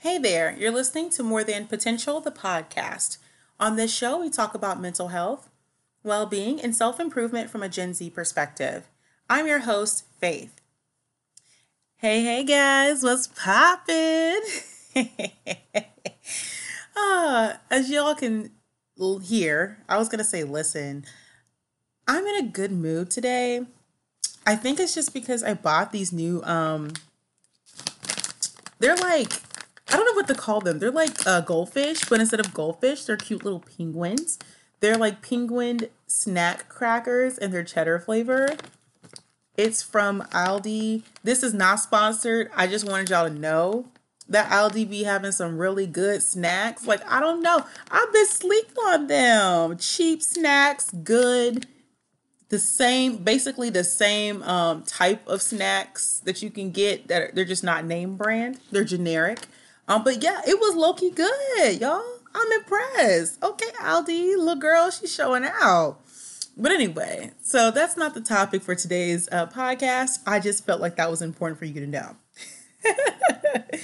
Hey there, you're listening to More Than Potential, the podcast. On this show, we talk about mental health, well being, and self improvement from a Gen Z perspective. I'm your host, Faith. Hey, hey guys, what's poppin'? uh, as y'all can hear, I was gonna say listen, I'm in a good mood today. I think it's just because I bought these new um they're like I don't know what to call them. They're like uh, goldfish, but instead of goldfish, they're cute little penguins. They're like penguin snack crackers and they're cheddar flavor. It's from Aldi. This is not sponsored. I just wanted y'all to know that Aldi be having some really good snacks. Like, I don't know. I've been sleeping on them. Cheap snacks, good the same basically the same um, type of snacks that you can get that are, they're just not name brand they're generic um but yeah it was low-key good y'all. I'm impressed. Okay aldi little girl she's showing out. But anyway so that's not the topic for today's uh, podcast. I just felt like that was important for you to know.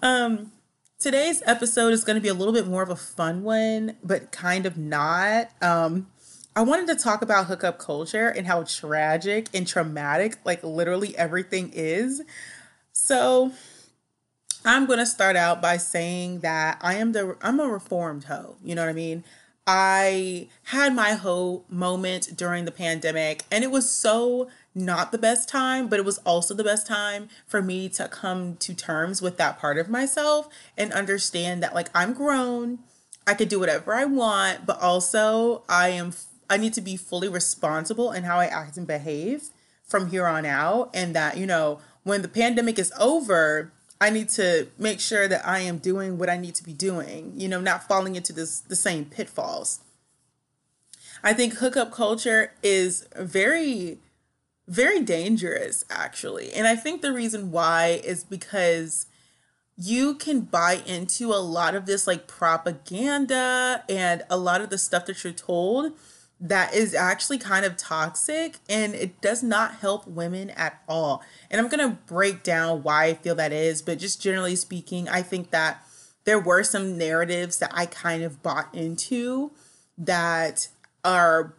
Um today's episode is going to be a little bit more of a fun one but kind of not. Um I wanted to talk about hookup culture and how tragic and traumatic, like literally everything is. So, I'm going to start out by saying that I am the I'm a reformed hoe. You know what I mean? I had my hoe moment during the pandemic and it was so not the best time, but it was also the best time for me to come to terms with that part of myself and understand that like I'm grown, I could do whatever I want, but also I am I need to be fully responsible in how I act and behave from here on out. And that, you know, when the pandemic is over, I need to make sure that I am doing what I need to be doing, you know, not falling into this the same pitfalls. I think hookup culture is very very dangerous actually. And I think the reason why is because you can buy into a lot of this like propaganda and a lot of the stuff that you're told that is actually kind of toxic and it does not help women at all. And I'm going to break down why I feel that is, but just generally speaking, I think that there were some narratives that I kind of bought into that are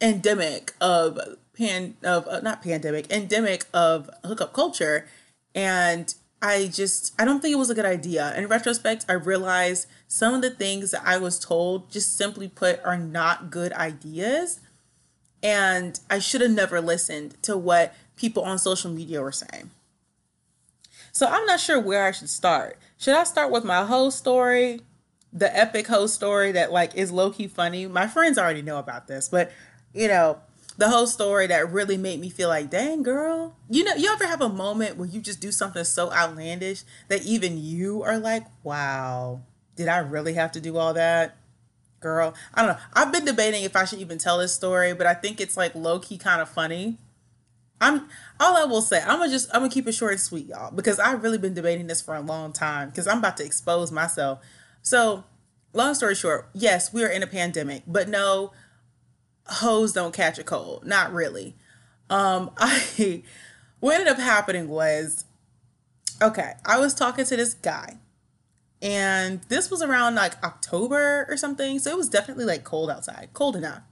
endemic of pan of uh, not pandemic, endemic of hookup culture and I just I don't think it was a good idea. In retrospect, I realized some of the things that I was told, just simply put, are not good ideas. And I should have never listened to what people on social media were saying. So I'm not sure where I should start. Should I start with my whole story, the epic whole story that like is low key funny? My friends already know about this, but you know, the whole story that really made me feel like, dang, girl. You know, you ever have a moment where you just do something so outlandish that even you are like, wow, did I really have to do all that? Girl, I don't know. I've been debating if I should even tell this story, but I think it's like low key kind of funny. I'm all I will say, I'm gonna just I'm gonna keep it short and sweet, y'all, because I've really been debating this for a long time because I'm about to expose myself. So, long story short, yes, we are in a pandemic, but no, hoes don't catch a cold. Not really. Um, I what ended up happening was okay, I was talking to this guy. And this was around like October or something. So it was definitely like cold outside, cold enough.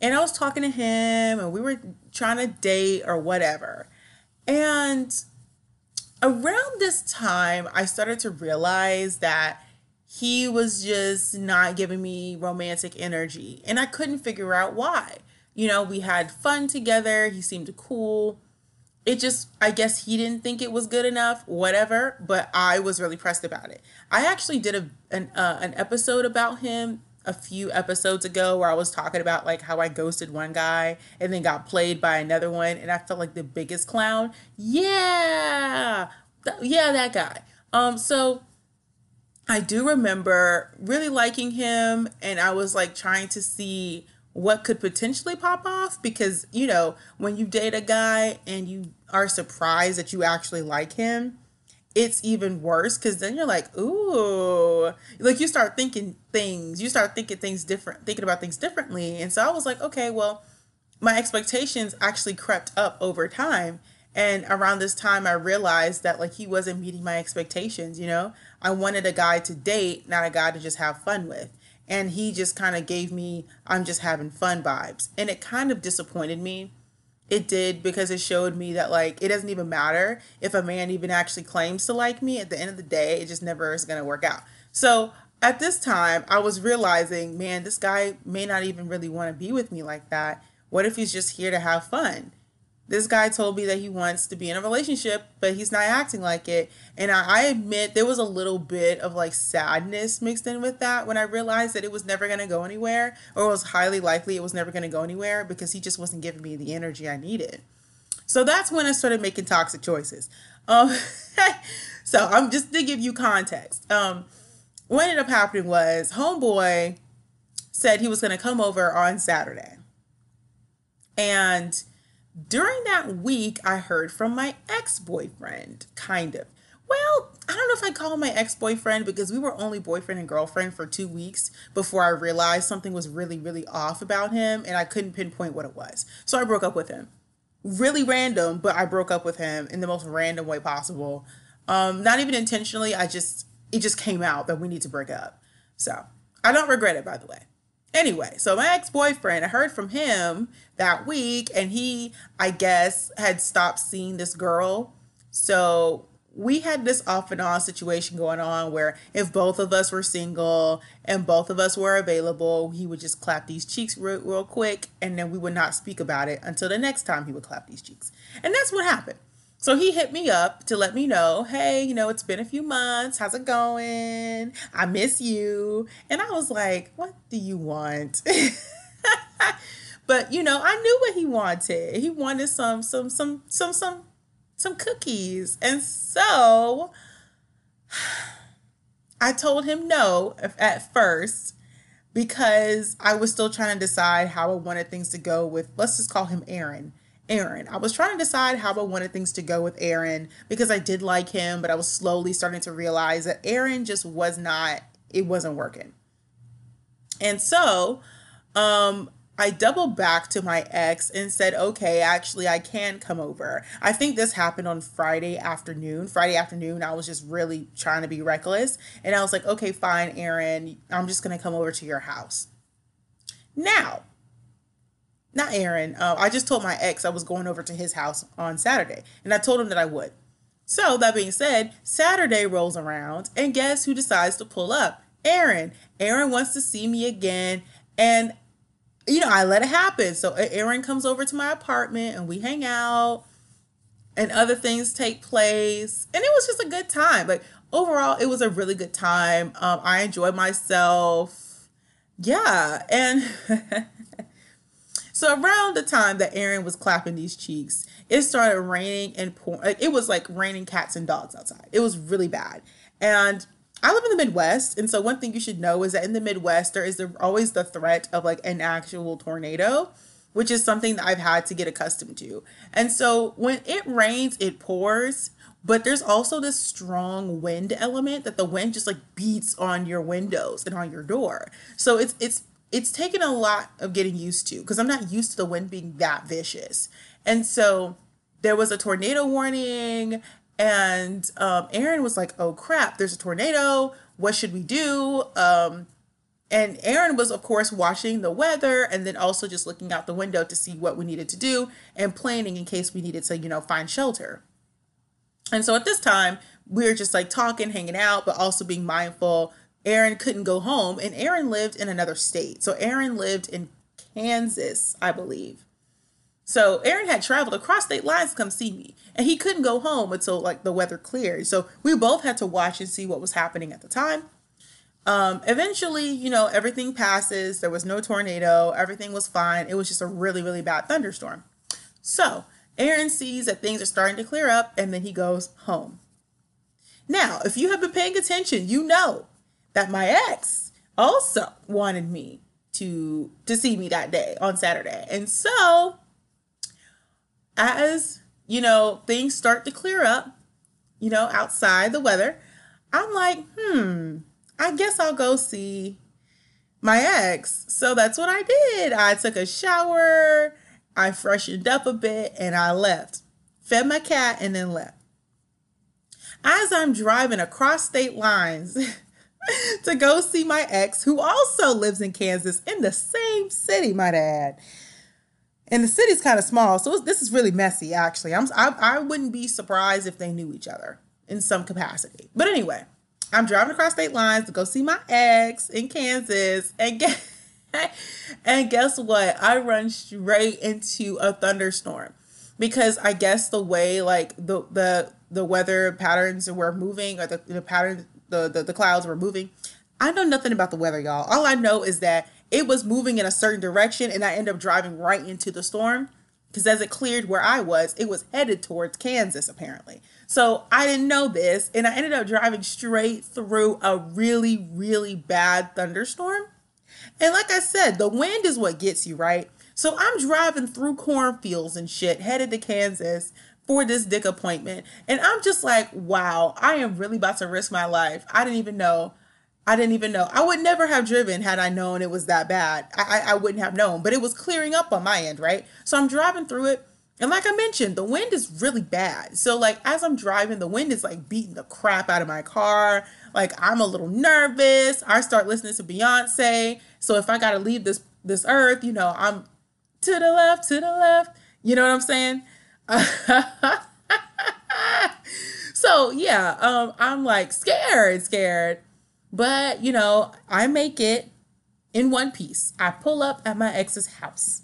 And I was talking to him and we were trying to date or whatever. And around this time, I started to realize that he was just not giving me romantic energy. And I couldn't figure out why. You know, we had fun together, he seemed cool. It just, I guess he didn't think it was good enough, whatever, but I was really pressed about it. I actually did a, an, uh, an episode about him a few episodes ago where I was talking about like how I ghosted one guy and then got played by another one and I felt like the biggest clown. Yeah. Th- yeah, that guy. Um, so I do remember really liking him, and I was like trying to see what could potentially pop off because you know when you date a guy and you are surprised that you actually like him it's even worse because then you're like ooh. Like you start thinking things you start thinking things different thinking about things differently and so i was like okay well my expectations actually crept up over time and around this time i realized that like he wasn't meeting my expectations you know i wanted a guy to date not a guy to just have fun with. And he just kind of gave me i'm just having fun vibes. And it kind of disappointed me. It did because it showed me that like it doesn't even matter if a man even actually claims to like me. At the end of the day it just never is going to work out. So at this time i was realizing man this guy may not even really want to be with me like that. What if he's just here to have fun this guy told me that he wants to be in a relationship, but he's not acting like it. And I, I, admit there was a little bit of like sadness mixed in with that when I realized that it was never going to go anywhere, or it was highly likely it was never going to go anywhere because he just wasn't giving me the energy I needed. So that's when I started making toxic choices. Um, so I'm just to give you context. Um, what ended up happening was Homeboy said he was going to come over on Saturday. And during that week, I heard from my ex boyfriend, kind of. Well, I don't know if I call him my ex boyfriend because we were only boyfriend and girlfriend for two weeks before I realized something was really, really off about him and I couldn't pinpoint what it was. So I broke up with him. Really random, but I broke up with him in the most random way possible. Um, not even intentionally, I just, it just came out that we need to break up. So I don't regret it, by the way. Anyway, so my ex boyfriend, I heard from him that week, and he, I guess, had stopped seeing this girl. So we had this off and on situation going on where if both of us were single and both of us were available, he would just clap these cheeks real, real quick, and then we would not speak about it until the next time he would clap these cheeks. And that's what happened. So he hit me up to let me know, hey, you know, it's been a few months. How's it going? I miss you. And I was like, what do you want? but you know, I knew what he wanted. He wanted some some some some some some cookies. And so I told him no at first because I was still trying to decide how I wanted things to go with let's just call him Aaron Aaron. I was trying to decide how I wanted things to go with Aaron because I did like him, but I was slowly starting to realize that Aaron just was not, it wasn't working. And so, um, I doubled back to my ex and said, okay, actually, I can come over. I think this happened on Friday afternoon. Friday afternoon, I was just really trying to be reckless. And I was like, okay, fine, Aaron, I'm just going to come over to your house. Now, not Aaron. Uh, I just told my ex I was going over to his house on Saturday, and I told him that I would. So, that being said, Saturday rolls around, and guess who decides to pull up? Aaron. Aaron wants to see me again, and you know, I let it happen. So, Aaron comes over to my apartment, and we hang out, and other things take place, and it was just a good time. Like, overall, it was a really good time. Um, I enjoyed myself. Yeah, and. So around the time that Aaron was clapping these cheeks, it started raining and pouring. It was like raining cats and dogs outside. It was really bad. And I live in the Midwest, and so one thing you should know is that in the Midwest there is always the threat of like an actual tornado, which is something that I've had to get accustomed to. And so when it rains, it pours, but there's also this strong wind element that the wind just like beats on your windows and on your door. So it's it's it's taken a lot of getting used to because I'm not used to the wind being that vicious. And so there was a tornado warning, and um, Aaron was like, "Oh crap, there's a tornado. What should we do?" Um, and Aaron was, of course, watching the weather and then also just looking out the window to see what we needed to do and planning in case we needed to, you know, find shelter. And so at this time, we were just like talking, hanging out, but also being mindful Aaron couldn't go home, and Aaron lived in another state. So Aaron lived in Kansas, I believe. So Aaron had traveled across state lines to come see me, and he couldn't go home until like the weather cleared. So we both had to watch and see what was happening at the time. Um, eventually, you know, everything passes. There was no tornado. Everything was fine. It was just a really, really bad thunderstorm. So Aaron sees that things are starting to clear up, and then he goes home. Now, if you have been paying attention, you know that my ex also wanted me to to see me that day on Saturday. And so as, you know, things start to clear up, you know, outside the weather, I'm like, "Hmm, I guess I'll go see my ex." So that's what I did. I took a shower, I freshened up a bit, and I left. Fed my cat and then left. As I'm driving across state lines to go see my ex, who also lives in Kansas in the same city, might add. And the city's kind of small, so this is really messy. Actually, I'm I, I wouldn't be surprised if they knew each other in some capacity. But anyway, I'm driving across state lines to go see my ex in Kansas, and guess, and guess what? I run straight into a thunderstorm because I guess the way like the the the weather patterns were moving or the, the pattern the, the the clouds were moving. I know nothing about the weather, y'all. All I know is that it was moving in a certain direction and I ended up driving right into the storm because as it cleared where I was, it was headed towards Kansas apparently. So I didn't know this and I ended up driving straight through a really really bad thunderstorm. And like I said, the wind is what gets you, right? So I'm driving through cornfields and shit headed to Kansas for this dick appointment. And I'm just like, wow, I am really about to risk my life. I didn't even know. I didn't even know. I would never have driven had I known it was that bad. I, I, wouldn't have known, but it was clearing up on my end, right? So I'm driving through it. And like I mentioned, the wind is really bad. So like as I'm driving, the wind is like beating the crap out of my car. Like I'm a little nervous. I start listening to Beyonce. So if I gotta leave this this earth, you know, I'm to the left, to the left. You know what I'm saying? so yeah, um, I'm like scared, scared. But you know, I make it in one piece. I pull up at my ex's house.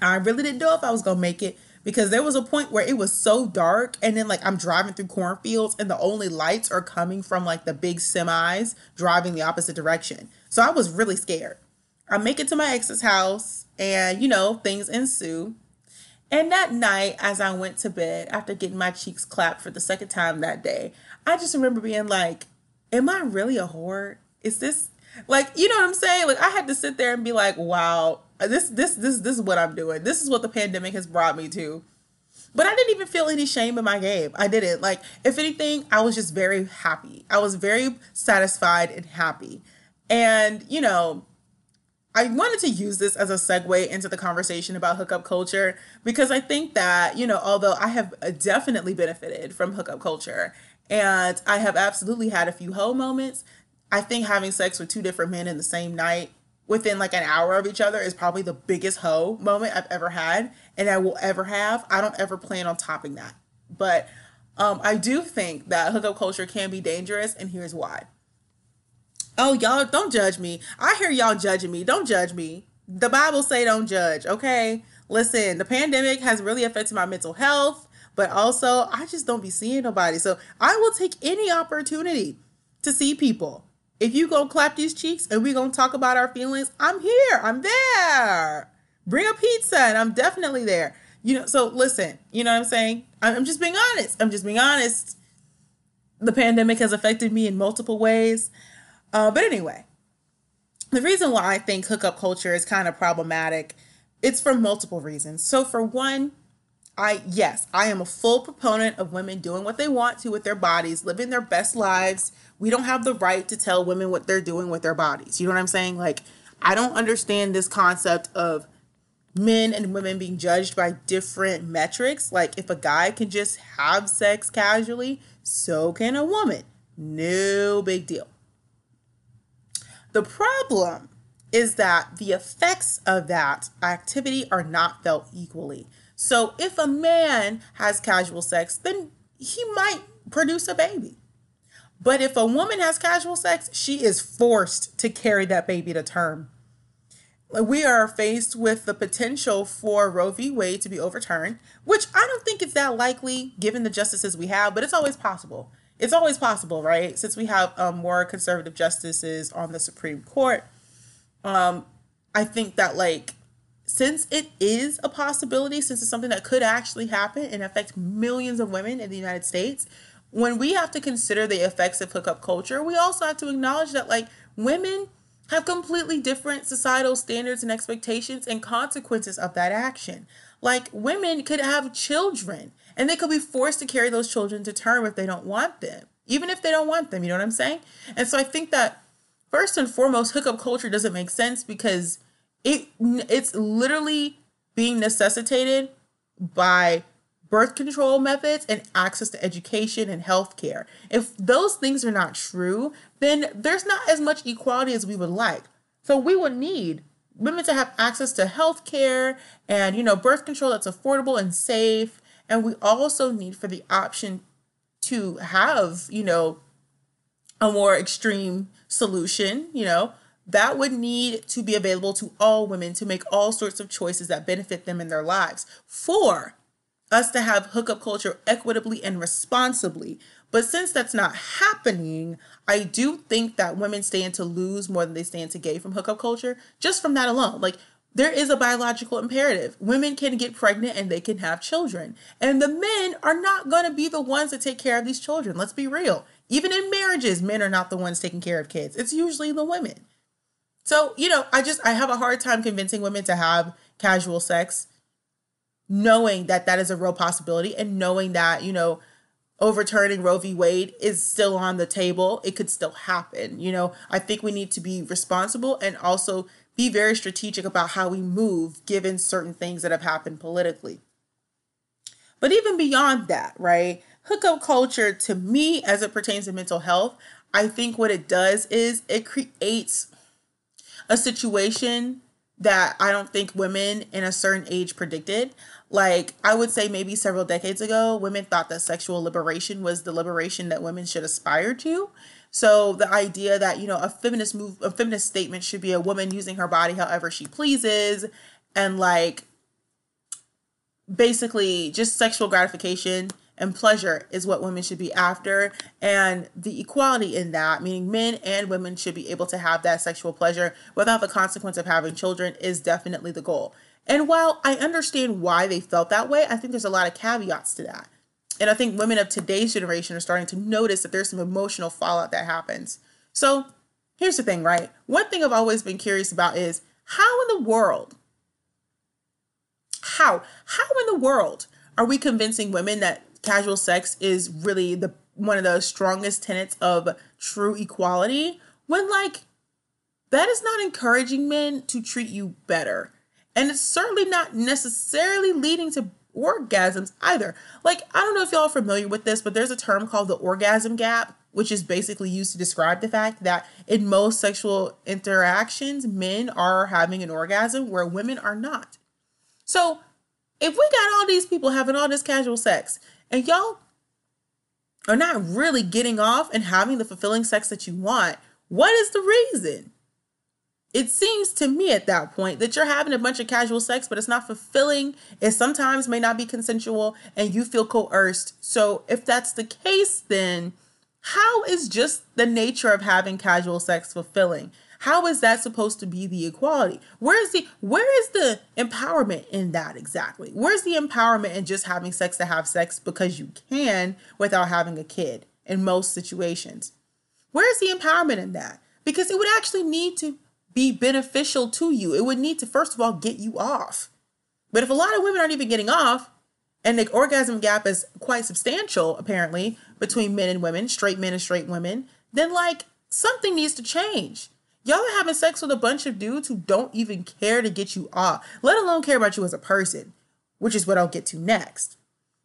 I really didn't know if I was gonna make it because there was a point where it was so dark and then like I'm driving through cornfields and the only lights are coming from like the big semis driving the opposite direction. So I was really scared. I make it to my ex's house and you know, things ensue. And that night, as I went to bed after getting my cheeks clapped for the second time that day, I just remember being like, Am I really a whore? Is this like you know what I'm saying? Like I had to sit there and be like, wow, this this this this is what I'm doing. This is what the pandemic has brought me to. But I didn't even feel any shame in my game. I didn't. Like, if anything, I was just very happy. I was very satisfied and happy. And, you know, I wanted to use this as a segue into the conversation about hookup culture because I think that, you know, although I have definitely benefited from hookup culture and I have absolutely had a few hoe moments, I think having sex with two different men in the same night within like an hour of each other is probably the biggest hoe moment I've ever had and I will ever have. I don't ever plan on topping that. But um, I do think that hookup culture can be dangerous, and here's why. Oh, y'all, don't judge me. I hear y'all judging me. Don't judge me. The Bible say don't judge, okay? Listen, the pandemic has really affected my mental health, but also I just don't be seeing nobody. So I will take any opportunity to see people. If you gonna clap these cheeks and we gonna talk about our feelings, I'm here. I'm there. Bring a pizza and I'm definitely there. You know, so listen, you know what I'm saying? I'm just being honest. I'm just being honest. The pandemic has affected me in multiple ways. Uh, but anyway, the reason why I think hookup culture is kind of problematic, it's for multiple reasons. So for one, I yes, I am a full proponent of women doing what they want to with their bodies, living their best lives. We don't have the right to tell women what they're doing with their bodies. You know what I'm saying? Like I don't understand this concept of men and women being judged by different metrics. Like if a guy can just have sex casually, so can a woman. No big deal. The problem is that the effects of that activity are not felt equally. So if a man has casual sex, then he might produce a baby. But if a woman has casual sex, she is forced to carry that baby to term. We are faced with the potential for Roe v. Wade to be overturned, which I don't think is that likely given the justices we have, but it's always possible it's always possible, right? Since we have um, more conservative justices on the Supreme Court, um, I think that like since it is a possibility, since it's something that could actually happen and affect millions of women in the United States, when we have to consider the effects of hookup culture, we also have to acknowledge that like women have completely different societal standards and expectations and consequences of that action. Like women could have children and they could be forced to carry those children to term if they don't want them, even if they don't want them, you know what I'm saying? And so I think that first and foremost, hookup culture doesn't make sense because it it's literally being necessitated by birth control methods and access to education and healthcare. If those things are not true, then there's not as much equality as we would like. So we would need women to have access to healthcare and you know birth control that's affordable and safe and we also need for the option to have you know a more extreme solution you know that would need to be available to all women to make all sorts of choices that benefit them in their lives. For us to have hookup culture equitably and responsibly. But since that's not happening, I do think that women stand to lose more than they stand to gain from hookup culture just from that alone. Like, there is a biological imperative. Women can get pregnant and they can have children. And the men are not going to be the ones that take care of these children. Let's be real. Even in marriages, men are not the ones taking care of kids, it's usually the women. So, you know, I just I have a hard time convincing women to have casual sex knowing that that is a real possibility and knowing that, you know, overturning Roe v. Wade is still on the table. It could still happen. You know, I think we need to be responsible and also be very strategic about how we move given certain things that have happened politically. But even beyond that, right? Hookup culture to me as it pertains to mental health, I think what it does is it creates a situation that I don't think women in a certain age predicted. Like, I would say maybe several decades ago, women thought that sexual liberation was the liberation that women should aspire to. So the idea that, you know, a feminist move, a feminist statement should be a woman using her body however she pleases and like basically just sexual gratification and pleasure is what women should be after. And the equality in that meaning men and women should be able to have that sexual pleasure without the consequence of having children is definitely the goal. And while i understand why they felt that way i think there's a lot of caveats to that and i think women of today's generation are starting to notice that there's some emotional fallout that happens. So here's the thing right? One thing i've always been curious about is how in the world how how in the world are we convincing women that casual sex is really the one of the strongest tenets of true equality when like that is not encouraging men to treat you better? And it's certainly not necessarily leading to orgasms either like i don't know if y'all are familiar with this but there's a term called the orgasm gap which is basically used to describe the fact that in most sexual interactions men are having an orgasm where women are not so if we got all these people having all this casual sex and y'all are not really getting off and having the fulfilling sex that you want, what is the reason? It seems to me at that point that you're having a bunch of casual sex, but it's not fulfilling. It sometimes may not be consensual and you feel coerced. So, if that's the case, then how is just the nature of having casual sex fulfilling? How is that supposed to be the equality? Where is the where is the empowerment in that exactly? Where's the empowerment in just having sex to have sex because you can without having a kid in most situations? Where's the empowerment in that? Because it would actually need to be beneficial to you. It would need to first of all get you off. But if a lot of women aren't even getting off, and the orgasm gap is quite substantial apparently between men and women, straight men and straight women, then like something needs to change. Y'all are having sex with a bunch of dudes who don't even care to get you off, let alone care about you as a person, which is what I'll get to next.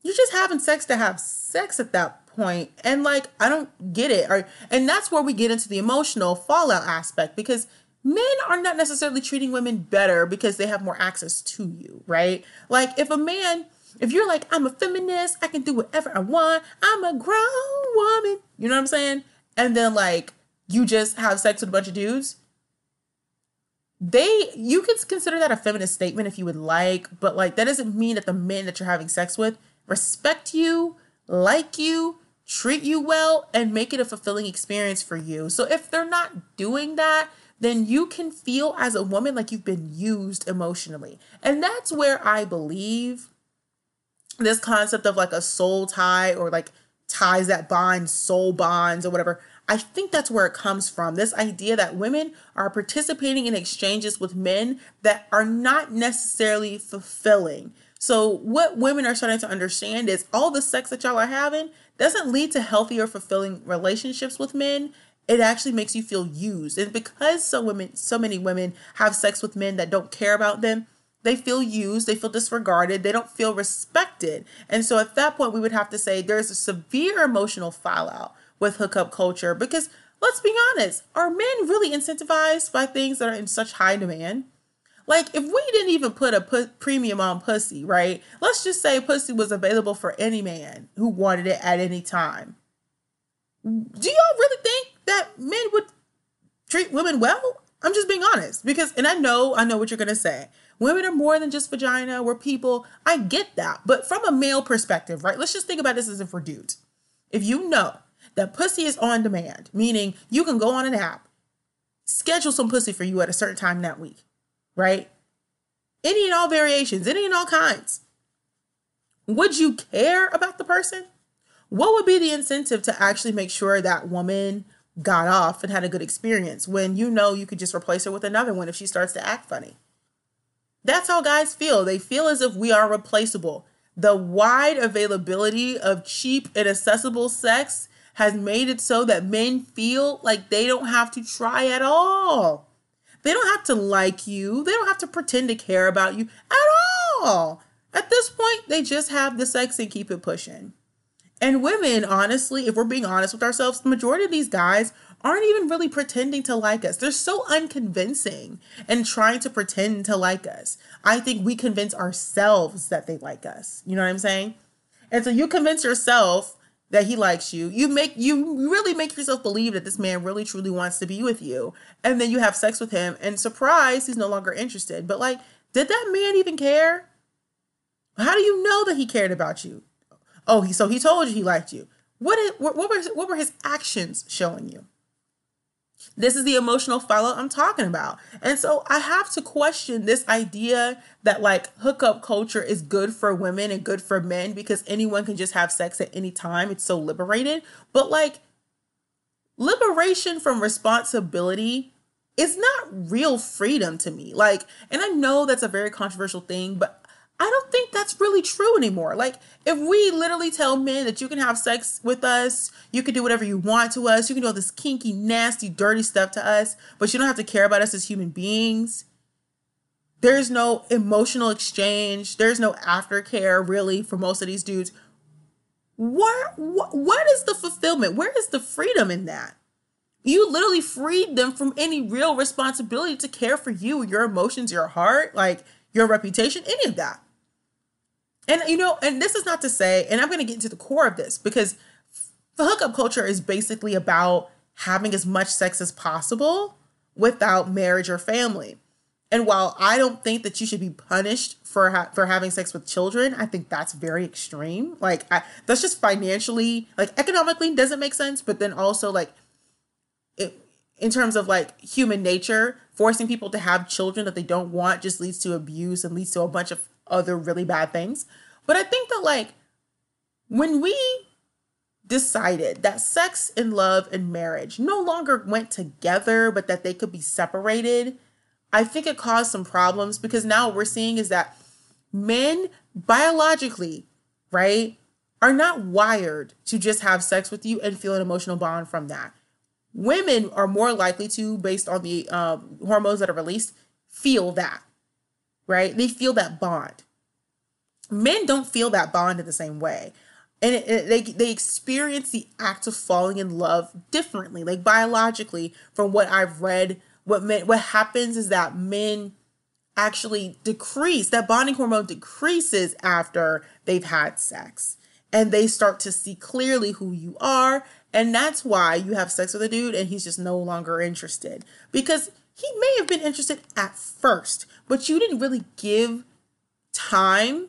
You're just having sex to have sex at that point, and like I don't get it. Or, and that's where we get into the emotional fallout aspect because men are not necessarily treating women better because they have more access to you, right? Like if a man if you're like, I'm a feminist, I can do whatever I want, I'm a grown woman, you know what I'm saying? And then like you just have sex with a bunch of dudes they you could consider that a feminist statement if you would like but like that doesn't mean that the men that you're having sex with respect you like you treat you well and make it a fulfilling experience for you so if they're not doing that then you can feel as a woman like you've been used emotionally and that's where i believe this concept of like a soul tie or like ties that bind soul bonds or whatever. I think that's where it comes from. This idea that women are participating in exchanges with men that are not necessarily fulfilling. So, what women are starting to understand is all the sex that y'all are having doesn't lead to healthy or fulfilling relationships with men. It actually makes you feel used. And because so women so many women have sex with men that don't care about them, they feel used, they feel disregarded, they don't feel respected. And so at that point we would have to say there's a severe emotional fallout with hookup culture because let's be honest, are men really incentivized by things that are in such high demand? Like if we didn't even put a premium on pussy, right? Let's just say pussy was available for any man who wanted it at any time. Do y'all really think that men would treat women well? I'm just being honest because and I know I know what you're going to say. Women are more than just vagina, we're people. I get that. But from a male perspective, right? Let's just think about this as if we're dudes. If you know that pussy is on demand, meaning you can go on an app, schedule some pussy for you at a certain time that week, right? Any and all variations, any and all kinds. Would you care about the person? What would be the incentive to actually make sure that woman got off and had a good experience when you know you could just replace her with another one if she starts to act funny? That's how guys feel. They feel as if we are replaceable. The wide availability of cheap and accessible sex has made it so that men feel like they don't have to try at all. They don't have to like you. They don't have to pretend to care about you at all. At this point, they just have the sex and keep it pushing. And women, honestly, if we're being honest with ourselves, the majority of these guys aren't even really pretending to like us. They're so unconvincing and trying to pretend to like us. I think we convince ourselves that they like us. You know what I'm saying? And so you convince yourself that he likes you. You make you really make yourself believe that this man really truly wants to be with you. And then you have sex with him and surprise, he's no longer interested. But like, did that man even care? How do you know that he cared about you? Oh, he so he told you he liked you. What is, what, what were what were his actions showing you? This is the emotional follow I'm talking about. And so I have to question this idea that like hookup culture is good for women and good for men because anyone can just have sex at any time. It's so liberated. But like liberation from responsibility is not real freedom to me. Like, and I know that's a very controversial thing, but I don't think that's really true anymore. Like, if we literally tell men that you can have sex with us, you can do whatever you want to us, you can do all this kinky, nasty, dirty stuff to us, but you don't have to care about us as human beings. There's no emotional exchange, there's no aftercare really for most of these dudes. What, what, is the fulfillment? Where is the freedom in that? You literally freed them from any real responsibility to care for you, your emotions, your heart, like your reputation, any of that. And you know, and this is not to say, and I'm going to get into the core of this because the hookup culture is basically about having as much sex as possible without marriage or family. And while I don't think that you should be punished for ha- for having sex with children, I think that's very extreme. Like I, that's just financially, like economically doesn't make sense, but then also like it in terms of like human nature, forcing people to have children that they don't want just leads to abuse and leads to a bunch of other really bad things. But I think that like when we decided that sex and love and marriage no longer went together, but that they could be separated, I think it caused some problems because now what we're seeing is that men biologically, right, are not wired to just have sex with you and feel an emotional bond from that. Women are more likely to, based on the um, hormones that are released, feel that right? They feel that bond. Men don't feel that bond in the same way. And it, it, they, they experience the act of falling in love differently, like biologically, from what I've read. What men, what happens is that men actually decrease, that bonding hormone decreases after they've had sex. And they start to see clearly who you are. And that's why you have sex with a dude and he's just no longer interested. Because he may have been interested at first, but you didn't really give time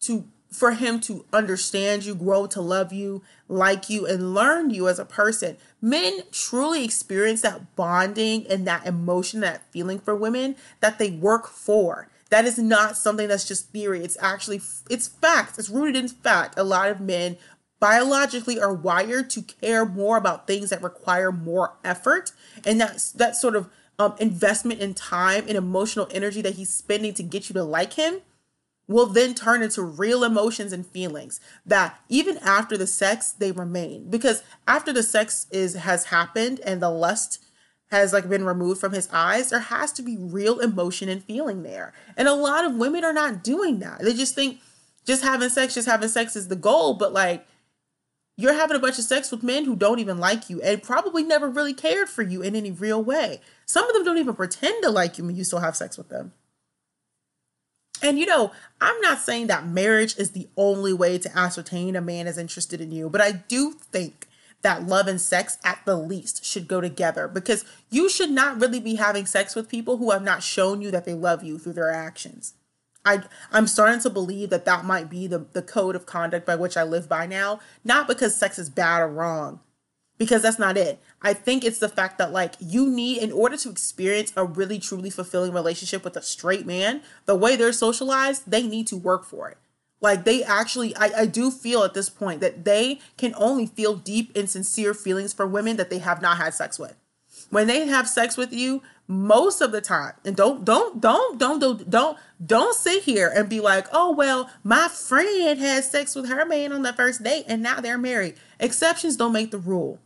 to for him to understand you, grow to love you, like you, and learn you as a person. Men truly experience that bonding and that emotion, that feeling for women that they work for. That is not something that's just theory. It's actually it's fact. It's rooted in fact. A lot of men biologically are wired to care more about things that require more effort and that's that sort of um, investment in time and emotional energy that he's spending to get you to like him will then turn into real emotions and feelings that even after the sex they remain. Because after the sex is has happened and the lust has like been removed from his eyes there has to be real emotion and feeling there. And a lot of women are not doing that. They just think just having sex just having sex is the goal but like you're having a bunch of sex with men who don't even like you and probably never really cared for you in any real way some of them don't even pretend to like you when you still have sex with them and you know, I'm not saying that marriage is the only way to ascertain a man is interested in you, but I do think that love and sex at the least should go together because you should not really be having sex with people who have not shown you that they love you through their actions. I, I'm starting to believe that that might be the, the code of conduct by which I live by now, not because sex is bad or wrong, because that's not it. I think it's the fact that like you need in order to experience a really truly fulfilling relationship with a straight man, the way they're socialized, they need to work for it. Like they actually I, I do feel at this point that they can only feel deep and sincere feelings for women that they have not had sex with. When they have sex with you, most of the time, and don't don't don't don't don't don't sit here and be like, oh well, my friend had sex with her man on the first date and now they're married. Exceptions don't make the rule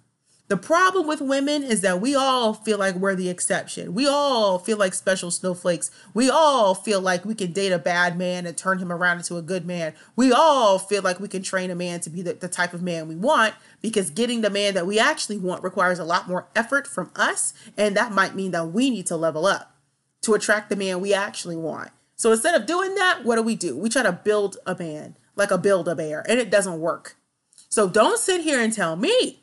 the problem with women is that we all feel like we're the exception. We all feel like special snowflakes. We all feel like we can date a bad man and turn him around into a good man. We all feel like we can train a man to be the, the type of man we want because getting the man that we actually want requires a lot more effort from us. And that might mean that we need to level up to attract the man we actually want. So instead of doing that, what do we do? We try to build a man like a build a bear, and it doesn't work. So don't sit here and tell me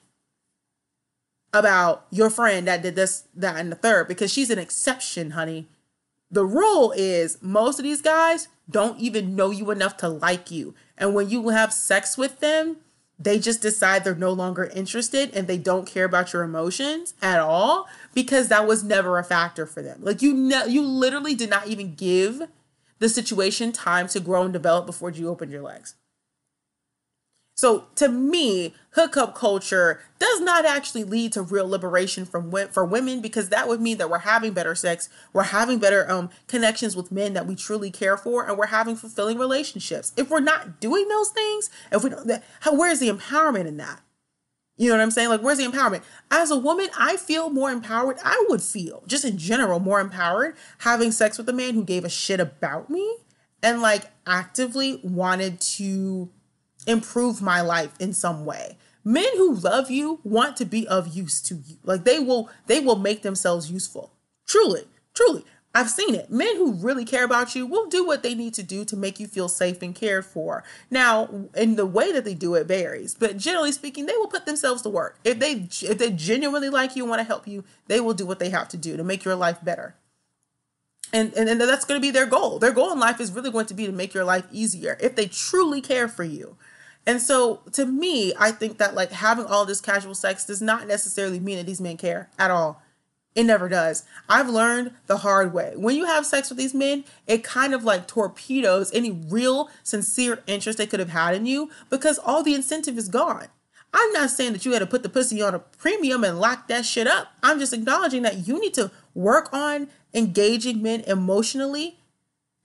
about your friend that did this, that, and the third, because she's an exception, honey. The rule is most of these guys don't even know you enough to like you. And when you have sex with them, they just decide they're no longer interested and they don't care about your emotions at all because that was never a factor for them. Like you ne- you literally did not even give the situation time to grow and develop before you opened your legs. So to me, hookup culture does not actually lead to real liberation from for women because that would mean that we're having better sex, we're having better um connections with men that we truly care for, and we're having fulfilling relationships. If we're not doing those things, if we don't, how, where's the empowerment in that? You know what I'm saying? Like, where's the empowerment? As a woman, I feel more empowered. I would feel, just in general, more empowered having sex with a man who gave a shit about me and like actively wanted to improve my life in some way. Men who love you want to be of use to you. Like they will they will make themselves useful. Truly, truly. I've seen it. Men who really care about you will do what they need to do to make you feel safe and cared for. Now, in the way that they do it varies, but generally speaking, they will put themselves to work. If they if they genuinely like you and want to help you, they will do what they have to do to make your life better. And, and, and that's going to be their goal. Their goal in life is really going to be to make your life easier if they truly care for you. And so to me, I think that like having all this casual sex does not necessarily mean that these men care at all. It never does. I've learned the hard way. When you have sex with these men, it kind of like torpedoes any real sincere interest they could have had in you because all the incentive is gone. I'm not saying that you had to put the pussy on a premium and lock that shit up. I'm just acknowledging that you need to work on engaging men emotionally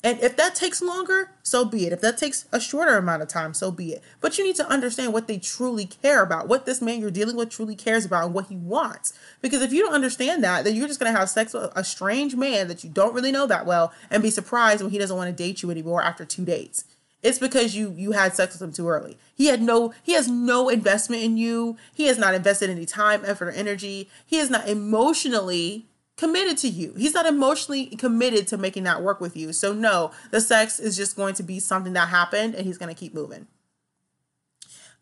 and if that takes longer, so be it. If that takes a shorter amount of time, so be it. But you need to understand what they truly care about, what this man you're dealing with truly cares about, and what he wants. Because if you don't understand that, then you're just going to have sex with a strange man that you don't really know that well and be surprised when he doesn't want to date you anymore after two dates. It's because you you had sex with him too early. He had no he has no investment in you. He has not invested any time, effort, or energy. He is not emotionally committed to you. He's not emotionally committed to making that work with you. So no, the sex is just going to be something that happened and he's going to keep moving.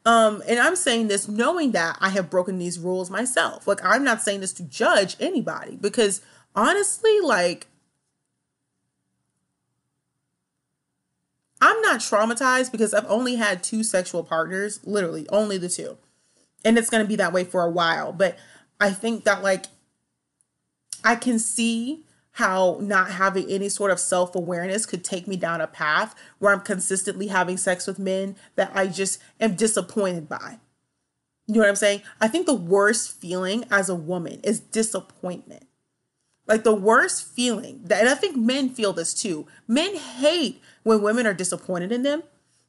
Um and I'm saying this knowing that I have broken these rules myself. Like I'm not saying this to judge anybody because honestly like I'm not traumatized because I've only had two sexual partners, literally only the two. And it's going to be that way for a while, but I think that like I can see how not having any sort of self awareness could take me down a path where I'm consistently having sex with men that I just am disappointed by. You know what I'm saying? I think the worst feeling as a woman is disappointment. Like the worst feeling that, and I think men feel this too. Men hate when women are disappointed in them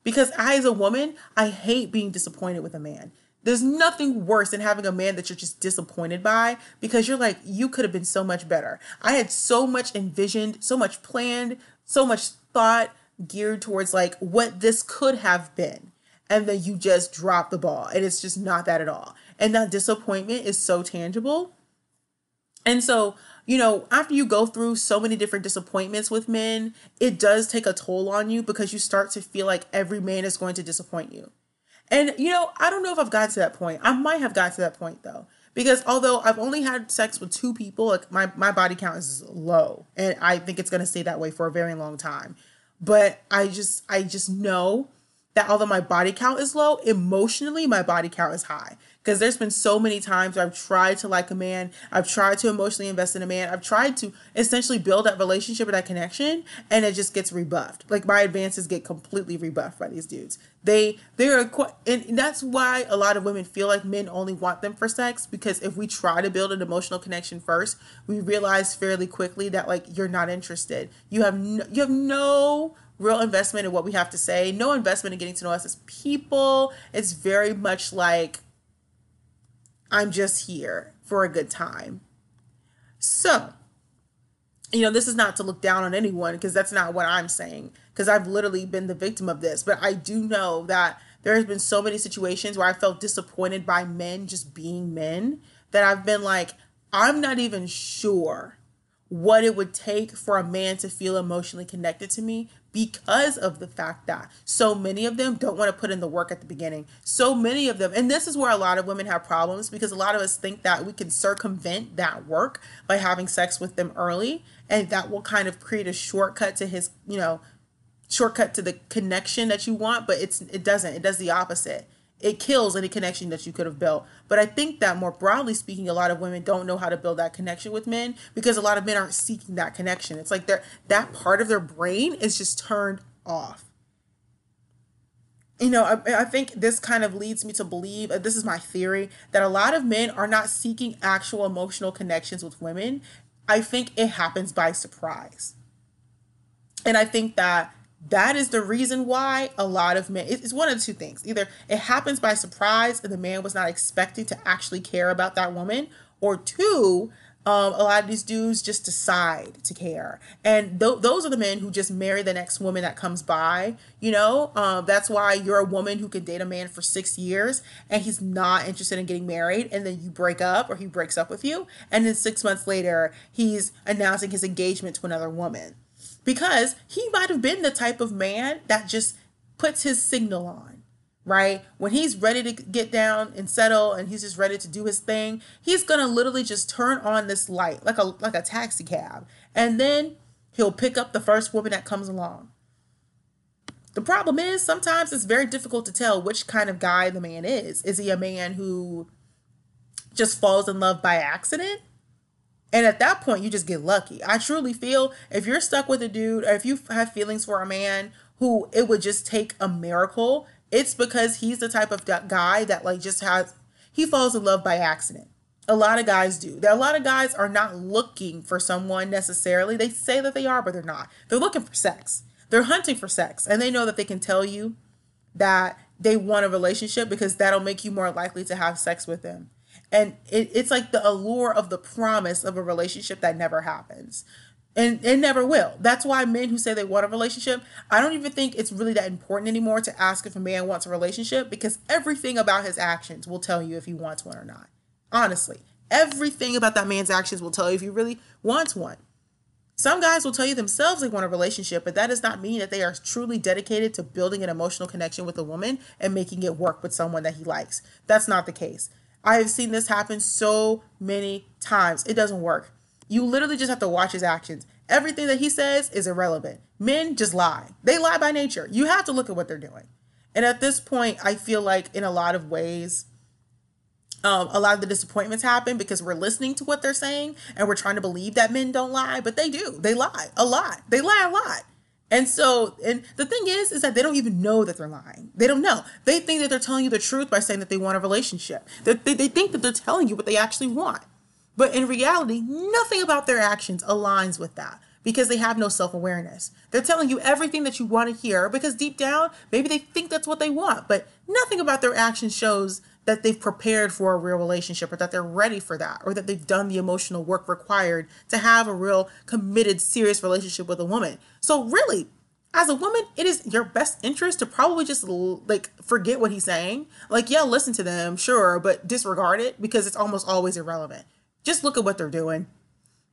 because I, as a woman, I hate being disappointed with a man. There's nothing worse than having a man that you're just disappointed by because you're like, you could have been so much better. I had so much envisioned, so much planned, so much thought geared towards like what this could have been. And then you just drop the ball and it's just not that at all. And that disappointment is so tangible. And so you know, after you go through so many different disappointments with men, it does take a toll on you because you start to feel like every man is going to disappoint you. And, you know, I don't know if I've gotten to that point. I might have gotten to that point though. Because although I've only had sex with two people, like my, my body count is low. And I think it's gonna stay that way for a very long time. But I just I just know that although my body count is low, emotionally my body count is high because there's been so many times I've tried to like a man, I've tried to emotionally invest in a man, I've tried to essentially build that relationship or that connection, and it just gets rebuffed. Like my advances get completely rebuffed by these dudes. They they are quite, and that's why a lot of women feel like men only want them for sex because if we try to build an emotional connection first, we realize fairly quickly that like you're not interested. You have no, you have no real investment in what we have to say, no investment in getting to know us as people. It's very much like I'm just here for a good time. So, you know, this is not to look down on anyone because that's not what I'm saying because I've literally been the victim of this. But I do know that there has been so many situations where I felt disappointed by men just being men that I've been like, I'm not even sure what it would take for a man to feel emotionally connected to me because of the fact that so many of them don't want to put in the work at the beginning. So many of them, and this is where a lot of women have problems because a lot of us think that we can circumvent that work by having sex with them early, and that will kind of create a shortcut to his, you know, shortcut to the connection that you want, but it's it doesn't. It does the opposite it kills any connection that you could have built. But I think that more broadly speaking, a lot of women don't know how to build that connection with men because a lot of men aren't seeking that connection. It's like that part of their brain is just turned off. You know, I, I think this kind of leads me to believe, uh, this is my theory, that a lot of men are not seeking actual emotional connections with women. I think it happens by surprise. And I think that that is the reason why a lot of men it's one of two things. Either it happens by surprise and the man was not expecting to actually care about that woman or two um, a lot of these dudes just decide to care. And th- those are the men who just marry the next woman that comes by you know? Um, that's why you're a woman who can date a man for six years and he's not interested in getting married and then you break up or he breaks up with you and then six months later he's announcing his engagement to another woman because he might have been the type of man that just puts his signal on, right? When he's ready to get down and settle and he's just ready to do his thing, he's going to literally just turn on this light like a like a taxi cab. And then he'll pick up the first woman that comes along. The problem is sometimes it's very difficult to tell which kind of guy the man is. Is he a man who just falls in love by accident? And at that point, you just get lucky. I truly feel if you're stuck with a dude or if you have feelings for a man who it would just take a miracle, it's because he's the type of guy that like just has, he falls in love by accident. A lot of guys do. A lot of guys are not looking for someone necessarily. They say that they are, but they're not. They're looking for sex. They're hunting for sex, and they know that they can tell you that they want a relationship because that'll make you more likely to have sex with them and it, it's like the allure of the promise of a relationship that never happens and it never will that's why men who say they want a relationship i don't even think it's really that important anymore to ask if a man wants a relationship because everything about his actions will tell you if he wants one or not honestly everything about that man's actions will tell you if he really wants one some guys will tell you themselves they want a relationship, but that does not mean that they are truly dedicated to building an emotional connection with a woman and making it work with someone that he likes. That's not the case. I have seen this happen so many times. It doesn't work. You literally just have to watch his actions. Everything that he says is irrelevant. Men just lie. They lie by nature. You have to look at what they're doing. And at this point, I feel like in a lot of ways, um, a lot of the disappointments happen because we're listening to what they're saying and we're trying to believe that men don't lie, but they do. They lie a lot. They lie a lot. And so, and the thing is, is that they don't even know that they're lying. They don't know. They think that they're telling you the truth by saying that they want a relationship. They, they, they think that they're telling you what they actually want. But in reality, nothing about their actions aligns with that because they have no self awareness. They're telling you everything that you want to hear because deep down, maybe they think that's what they want, but nothing about their actions shows that they've prepared for a real relationship or that they're ready for that or that they've done the emotional work required to have a real committed, serious relationship with a woman. So, really, as a woman, it is your best interest to probably just like forget what he's saying. Like, yeah, listen to them, sure, but disregard it because it's almost always irrelevant. Just look at what they're doing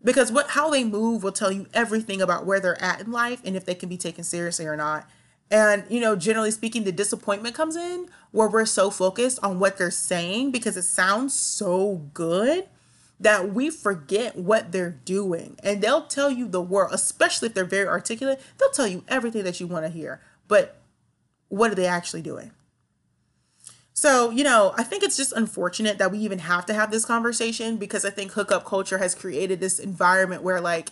because what how they move will tell you everything about where they're at in life and if they can be taken seriously or not. And you know, generally speaking, the disappointment comes in where we're so focused on what they're saying because it sounds so good that we forget what they're doing. And they'll tell you the world, especially if they're very articulate, they'll tell you everything that you want to hear. But what are they actually doing? So, you know, I think it's just unfortunate that we even have to have this conversation because I think hookup culture has created this environment where like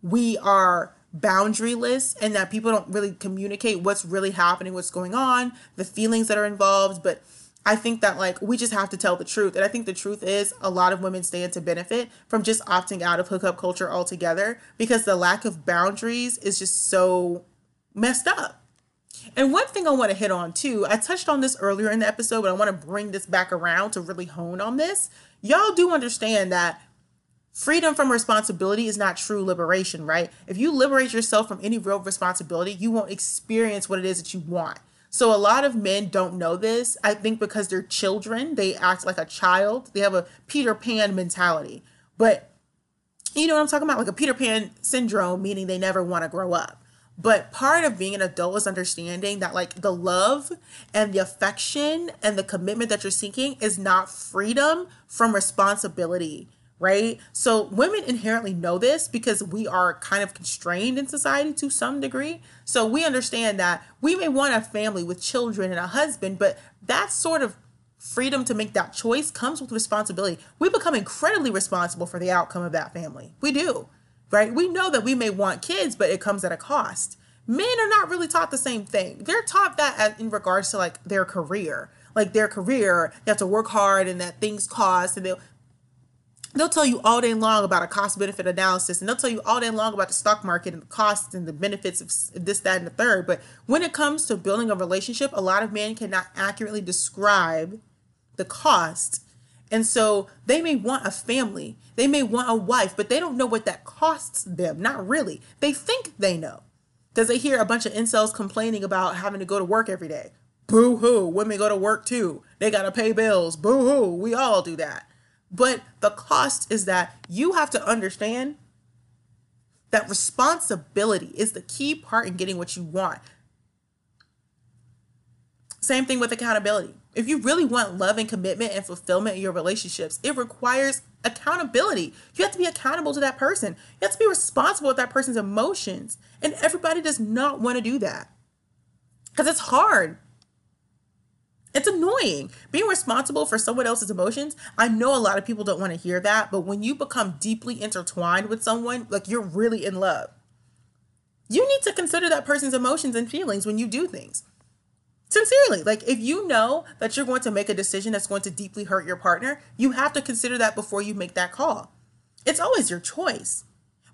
we are boundaryless and that people don't really communicate what's really happening, what's going on, the feelings that are involved, but I think that like we just have to tell the truth. And I think the truth is a lot of women stand to benefit from just opting out of hookup culture altogether because the lack of boundaries is just so messed up. And one thing I want to hit on too, I touched on this earlier in the episode, but I want to bring this back around to really hone on this. Y'all do understand that freedom from responsibility is not true liberation, right? If you liberate yourself from any real responsibility, you won't experience what it is that you want. So a lot of men don't know this. I think because they're children, they act like a child. They have a Peter Pan mentality. But you know what I'm talking about? Like a Peter Pan syndrome, meaning they never want to grow up. But part of being an adult is understanding that, like, the love and the affection and the commitment that you're seeking is not freedom from responsibility, right? So, women inherently know this because we are kind of constrained in society to some degree. So, we understand that we may want a family with children and a husband, but that sort of freedom to make that choice comes with responsibility. We become incredibly responsible for the outcome of that family. We do right? We know that we may want kids, but it comes at a cost. Men are not really taught the same thing. They're taught that in regards to like their career, like their career, you have to work hard and that things cost, and they'll they'll tell you all day long about a cost benefit analysis and they'll tell you all day long about the stock market and the costs and the benefits of this that and the third but when it comes to building a relationship a lot of men cannot accurately describe the cost and so they may want a family, they may want a wife, but they don't know what that costs them. Not really. They think they know because they hear a bunch of incels complaining about having to go to work every day. Boo hoo, women go to work too. They got to pay bills. Boo hoo, we all do that. But the cost is that you have to understand that responsibility is the key part in getting what you want. Same thing with accountability. If you really want love and commitment and fulfillment in your relationships, it requires accountability. You have to be accountable to that person. You have to be responsible with that person's emotions. And everybody does not want to do that because it's hard. It's annoying. Being responsible for someone else's emotions, I know a lot of people don't want to hear that, but when you become deeply intertwined with someone, like you're really in love, you need to consider that person's emotions and feelings when you do things. Sincerely, like if you know that you're going to make a decision that's going to deeply hurt your partner, you have to consider that before you make that call. It's always your choice,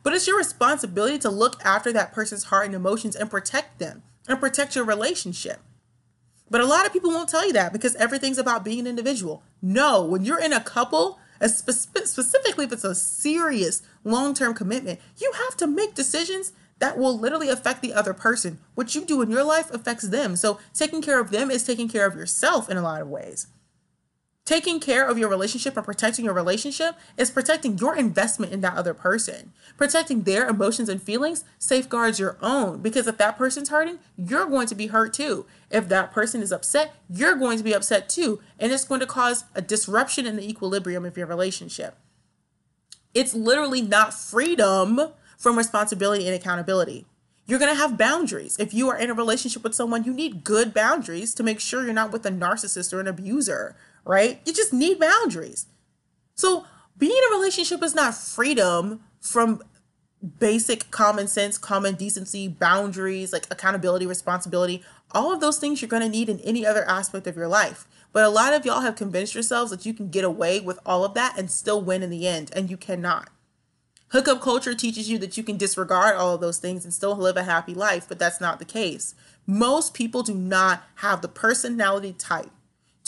but it's your responsibility to look after that person's heart and emotions and protect them and protect your relationship. But a lot of people won't tell you that because everything's about being an individual. No, when you're in a couple, specifically if it's a serious long term commitment, you have to make decisions that will literally affect the other person. What you do in your life affects them. So taking care of them is taking care of yourself in a lot of ways. Taking care of your relationship and protecting your relationship is protecting your investment in that other person. Protecting their emotions and feelings safeguards your own because if that person's hurting, you're going to be hurt too. If that person is upset, you're going to be upset too. And it's going to cause a disruption in the equilibrium of your relationship. It's literally not freedom from responsibility and accountability. You're going to have boundaries. If you are in a relationship with someone, you need good boundaries to make sure you're not with a narcissist or an abuser, right? You just need boundaries. So being in a relationship is not freedom from basic common sense, common decency, boundaries, like accountability, responsibility, all of those things you're going to need in any other aspect of your life. But a lot of y'all have convinced yourselves that you can get away with all of that and still win in the end, and you cannot. Hookup culture teaches you that you can disregard all of those things and still live a happy life, but that's not the case. Most people do not have the personality type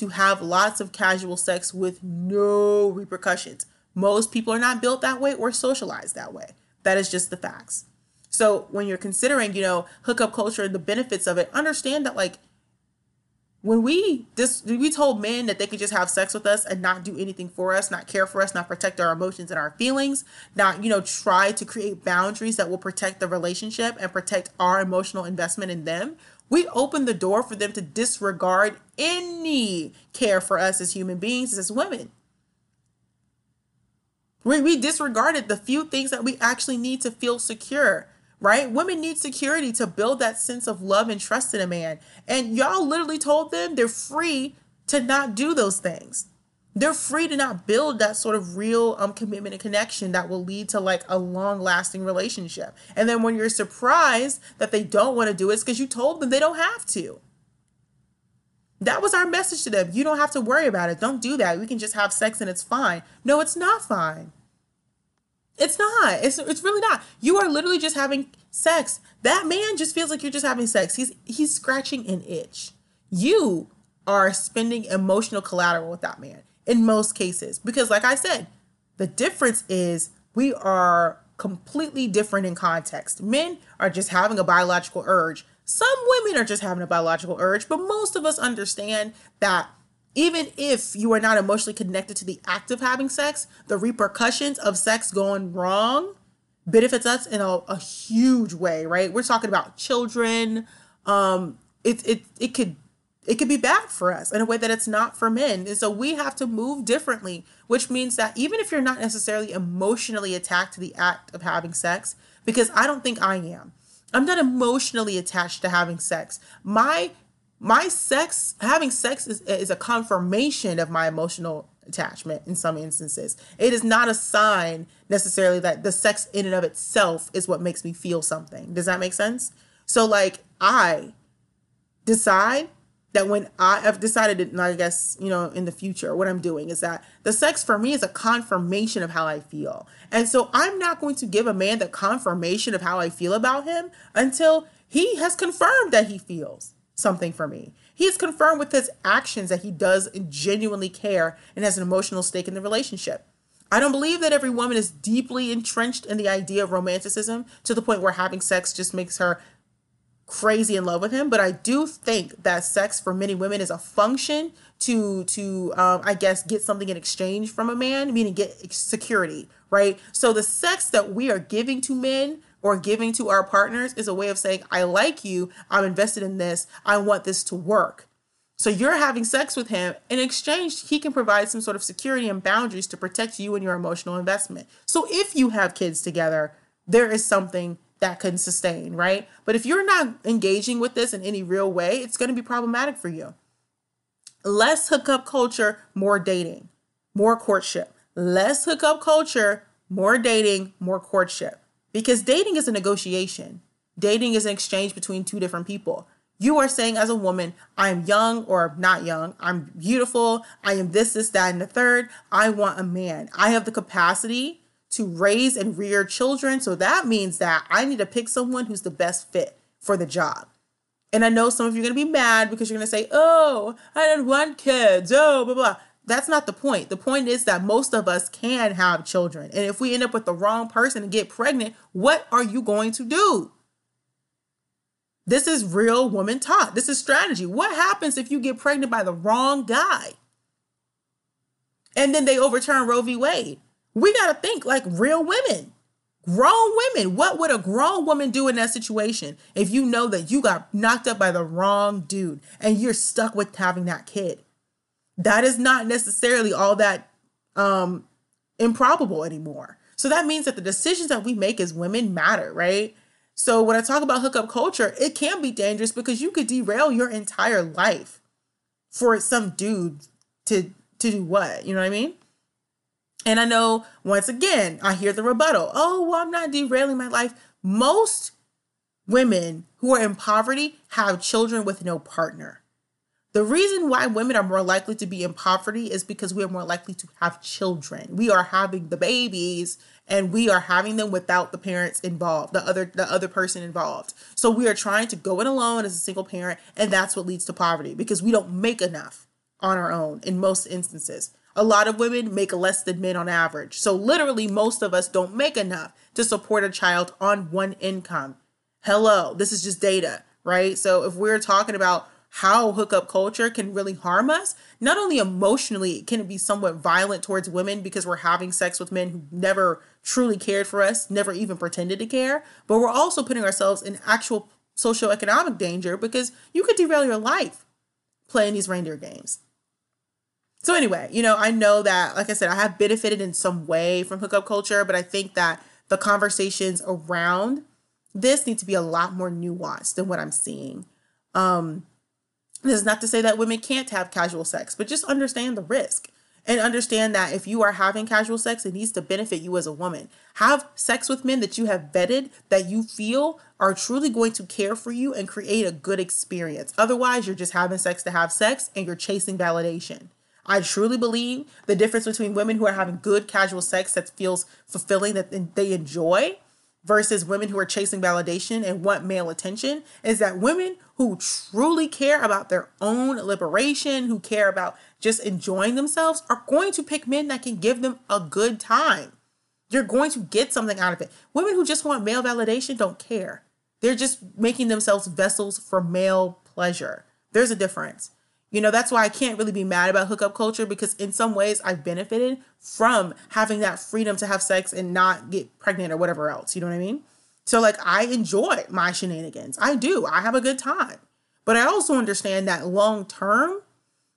to have lots of casual sex with no repercussions. Most people are not built that way or socialized that way. That is just the facts. So when you're considering, you know, hookup culture and the benefits of it, understand that like when we this we told men that they could just have sex with us and not do anything for us not care for us not protect our emotions and our feelings not you know try to create boundaries that will protect the relationship and protect our emotional investment in them we open the door for them to disregard any care for us as human beings as women we, we disregarded the few things that we actually need to feel secure right? Women need security to build that sense of love and trust in a man. And y'all literally told them they're free to not do those things. They're free to not build that sort of real um commitment and connection that will lead to like a long lasting relationship. And then when you're surprised that they don't want to do it, it's because you told them they don't have to. That was our message to them. You don't have to worry about it. Don't do that. We can just have sex and it's fine. No, it's not fine. It's not. It's it's really not. You are literally just having sex. That man just feels like you're just having sex. He's he's scratching an itch. You are spending emotional collateral with that man in most cases because like I said, the difference is we are completely different in context. Men are just having a biological urge. Some women are just having a biological urge, but most of us understand that even if you are not emotionally connected to the act of having sex, the repercussions of sex going wrong benefits us in a, a huge way, right? We're talking about children. Um, it it it could it could be bad for us in a way that it's not for men. And so we have to move differently, which means that even if you're not necessarily emotionally attached to the act of having sex, because I don't think I am. I'm not emotionally attached to having sex. My my sex having sex is, is a confirmation of my emotional attachment in some instances it is not a sign necessarily that the sex in and of itself is what makes me feel something does that make sense so like i decide that when I have decided, and I guess, you know, in the future, what I'm doing is that the sex for me is a confirmation of how I feel. And so I'm not going to give a man the confirmation of how I feel about him until he has confirmed that he feels something for me. He He's confirmed with his actions that he does genuinely care and has an emotional stake in the relationship. I don't believe that every woman is deeply entrenched in the idea of romanticism to the point where having sex just makes her crazy in love with him but i do think that sex for many women is a function to to um, i guess get something in exchange from a man meaning get security right so the sex that we are giving to men or giving to our partners is a way of saying, I like you, I'm invested in this, I want this to work. So you're having sex with him. In exchange, he can provide some sort of security and boundaries to protect you and your emotional investment. So if you have kids together, there is something that can sustain, right? But if you're not engaging with this in any real way, it's going to be problematic for you. Less hookup culture, more dating, more courtship. Less hookup culture, more dating, more courtship. Because dating is a negotiation. Dating is an exchange between two different people. You are saying as a woman, I'm young or not young, I'm beautiful, I am this, this, that, and the third. I want a man. I have the capacity to raise and rear children. So that means that I need to pick someone who's the best fit for the job. And I know some of you are going to be mad because you're going to say, oh, I don't want kids. Oh, blah, blah. That's not the point. The point is that most of us can have children. And if we end up with the wrong person and get pregnant, what are you going to do? This is real woman talk. This is strategy. What happens if you get pregnant by the wrong guy? And then they overturn Roe v. Wade. We got to think like real women, grown women. What would a grown woman do in that situation if you know that you got knocked up by the wrong dude and you're stuck with having that kid? that is not necessarily all that um improbable anymore. So that means that the decisions that we make as women matter, right? So when I talk about hookup culture, it can be dangerous because you could derail your entire life for some dude to to do what? You know what I mean? And I know once again, I hear the rebuttal. Oh, well, I'm not derailing my life. Most women who are in poverty have children with no partner. The reason why women are more likely to be in poverty is because we are more likely to have children. We are having the babies and we are having them without the parents involved, the other the other person involved. So we are trying to go it alone as a single parent and that's what leads to poverty because we don't make enough on our own in most instances. A lot of women make less than men on average. So literally most of us don't make enough to support a child on one income. Hello, this is just data, right? So if we're talking about how hookup culture can really harm us, not only emotionally can it be somewhat violent towards women because we're having sex with men who never truly cared for us, never even pretended to care, but we're also putting ourselves in actual socioeconomic danger because you could derail your life playing these reindeer games. So anyway, you know, I know that like I said I have benefited in some way from hookup culture, but I think that the conversations around this need to be a lot more nuanced than what I'm seeing. Um this is not to say that women can't have casual sex, but just understand the risk and understand that if you are having casual sex, it needs to benefit you as a woman. Have sex with men that you have vetted, that you feel are truly going to care for you and create a good experience. Otherwise, you're just having sex to have sex and you're chasing validation. I truly believe the difference between women who are having good casual sex that feels fulfilling, that they enjoy, versus women who are chasing validation and want male attention is that women who truly care about their own liberation, who care about just enjoying themselves, are going to pick men that can give them a good time. You're going to get something out of it. Women who just want male validation don't care. They're just making themselves vessels for male pleasure. There's a difference. You know, that's why I can't really be mad about hookup culture because in some ways I've benefited from having that freedom to have sex and not get pregnant or whatever else. You know what I mean? So, like, I enjoy my shenanigans. I do. I have a good time. But I also understand that long term,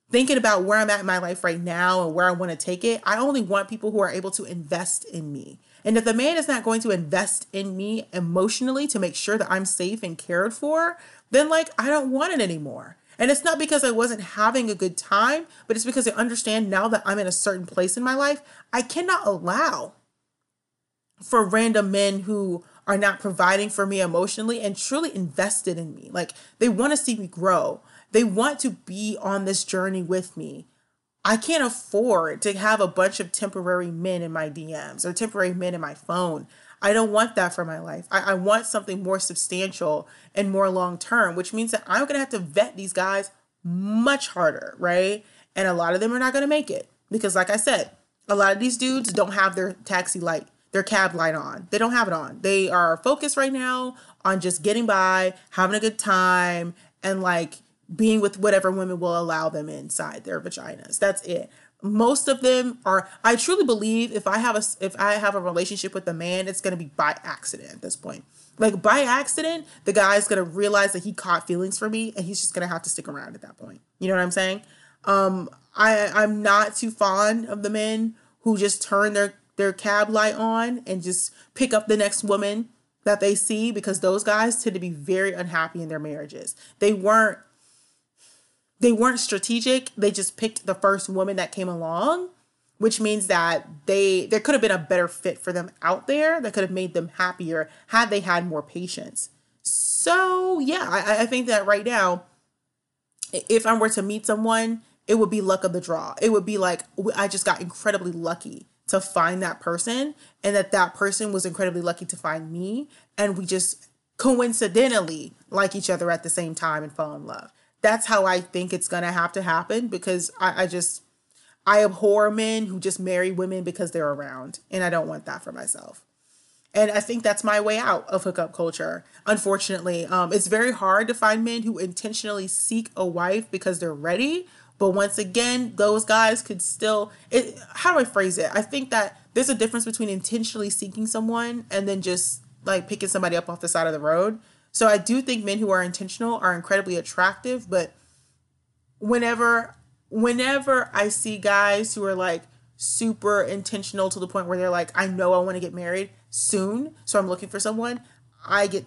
thinking about where I'm at in my life right now and where I want to take it, I only want people who are able to invest in me. And if the man is not going to invest in me emotionally to make sure that I'm safe and cared for, then, like, I don't want it anymore. And it's not because I wasn't having a good time, but it's because I understand now that I'm in a certain place in my life, I cannot allow for random men who are not providing for me emotionally and truly invested in me. Like they want to see me grow. They want to be on this journey with me. I can't afford to have a bunch of temporary men in my DMs or temporary men in my phone. I don't want that for my life. I, I want something more substantial and more long term, which means that I'm to have to vet these guys much harder, right? And a lot of them are not to make it because, like I said, a lot of these dudes don't have their taxi light, their cab light on. They don't have it on. They are focused right now on just getting by, having a good time, and like being with whatever women will allow them inside their vaginas. That's it most of them are i truly believe if i have a if i have a relationship with a man it's going to be by accident at this point. Like by accident the guy's going to realize that he caught feelings for me and he's just going to have to stick around at that point. You know what i'm saying? Um i i'm not too fond of the men who just turn their their cab light on and just pick up the next woman that they see because those guys tend to be very unhappy in their marriages. They weren't they weren't strategic. They just picked the first woman that came along, which means that they there could have been a better fit for them out there that could have made them happier had they had more patience. So yeah, I, I think that right now, if I were to meet someone, it would be luck of the draw. It would be like I just got incredibly lucky to find that person, and that that person was incredibly lucky to find me, and we just coincidentally like each other at the same time and fall in love that's how I think it's gonna have to happen because I, I just I abhor men who just marry women because they're around, and I don't want that for myself. And I think that's my way out of hookup culture. Unfortunately, um, it's very hard to find men who intentionally seek a wife because they're ready. But once again, those guys could still. It, how do I phrase it? I think that there's a difference between intentionally seeking someone and then just like picking somebody up off the side of the road. So I do think men who are intentional are incredibly attractive, but whenever whenever I see guys who are like super intentional to the point where they're like, I know I want to get married soon, so I'm looking for someone, I get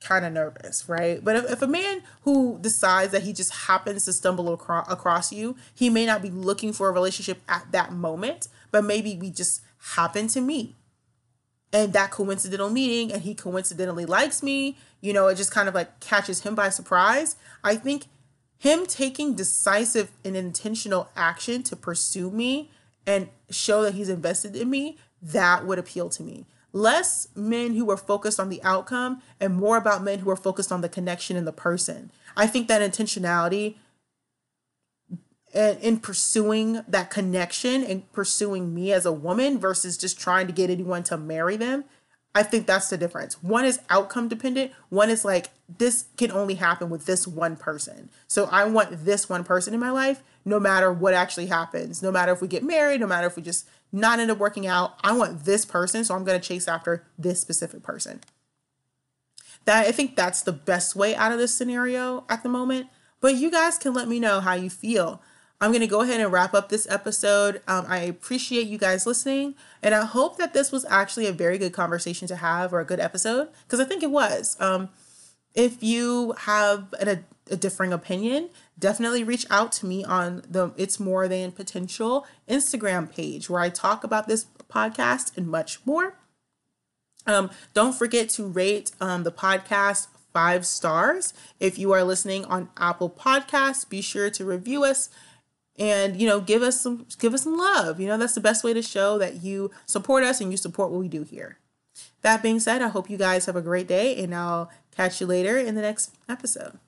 kind of nervous, right? But if, if a man who decides that he just happens to stumble across, across you, he may not be looking for a relationship at that moment, but maybe we just happen to meet. And that coincidental meeting, and he coincidentally likes me, you know, it just kind of like catches him by surprise. I think him taking decisive and intentional action to pursue me and show that he's invested in me, that would appeal to me less men who are focused on the outcome and more about men who are focused on the connection and the person. I think that intentionality and in pursuing that connection and pursuing me as a woman versus just trying to get anyone to marry them, I think that's the difference. One is outcome dependent, one is like this can only happen with this one person. So I want this one person in my life no matter what actually happens, no matter if we get married, no matter if we just not end up working out. I want this person, so I'm going to chase after this specific person. That I think that's the best way out of this scenario at the moment. But you guys can let me know how you feel. I'm going to go ahead and wrap up this episode. Um, I appreciate you guys listening, and I hope that this was actually a very good conversation to have or a good episode because I think it was. Um, if you have an, a, a differing opinion, definitely reach out to me on the It's More Than Potential Instagram page where I talk about this podcast and much more. Um, don't forget to rate um, the podcast five stars. If you are listening on Apple Podcasts, be sure to review us and you know give us some give us some love. You know that's the best way to show that you support us and you support what we do here. That being said, I hope you guys have a great day and I'll catch you later in the next episode.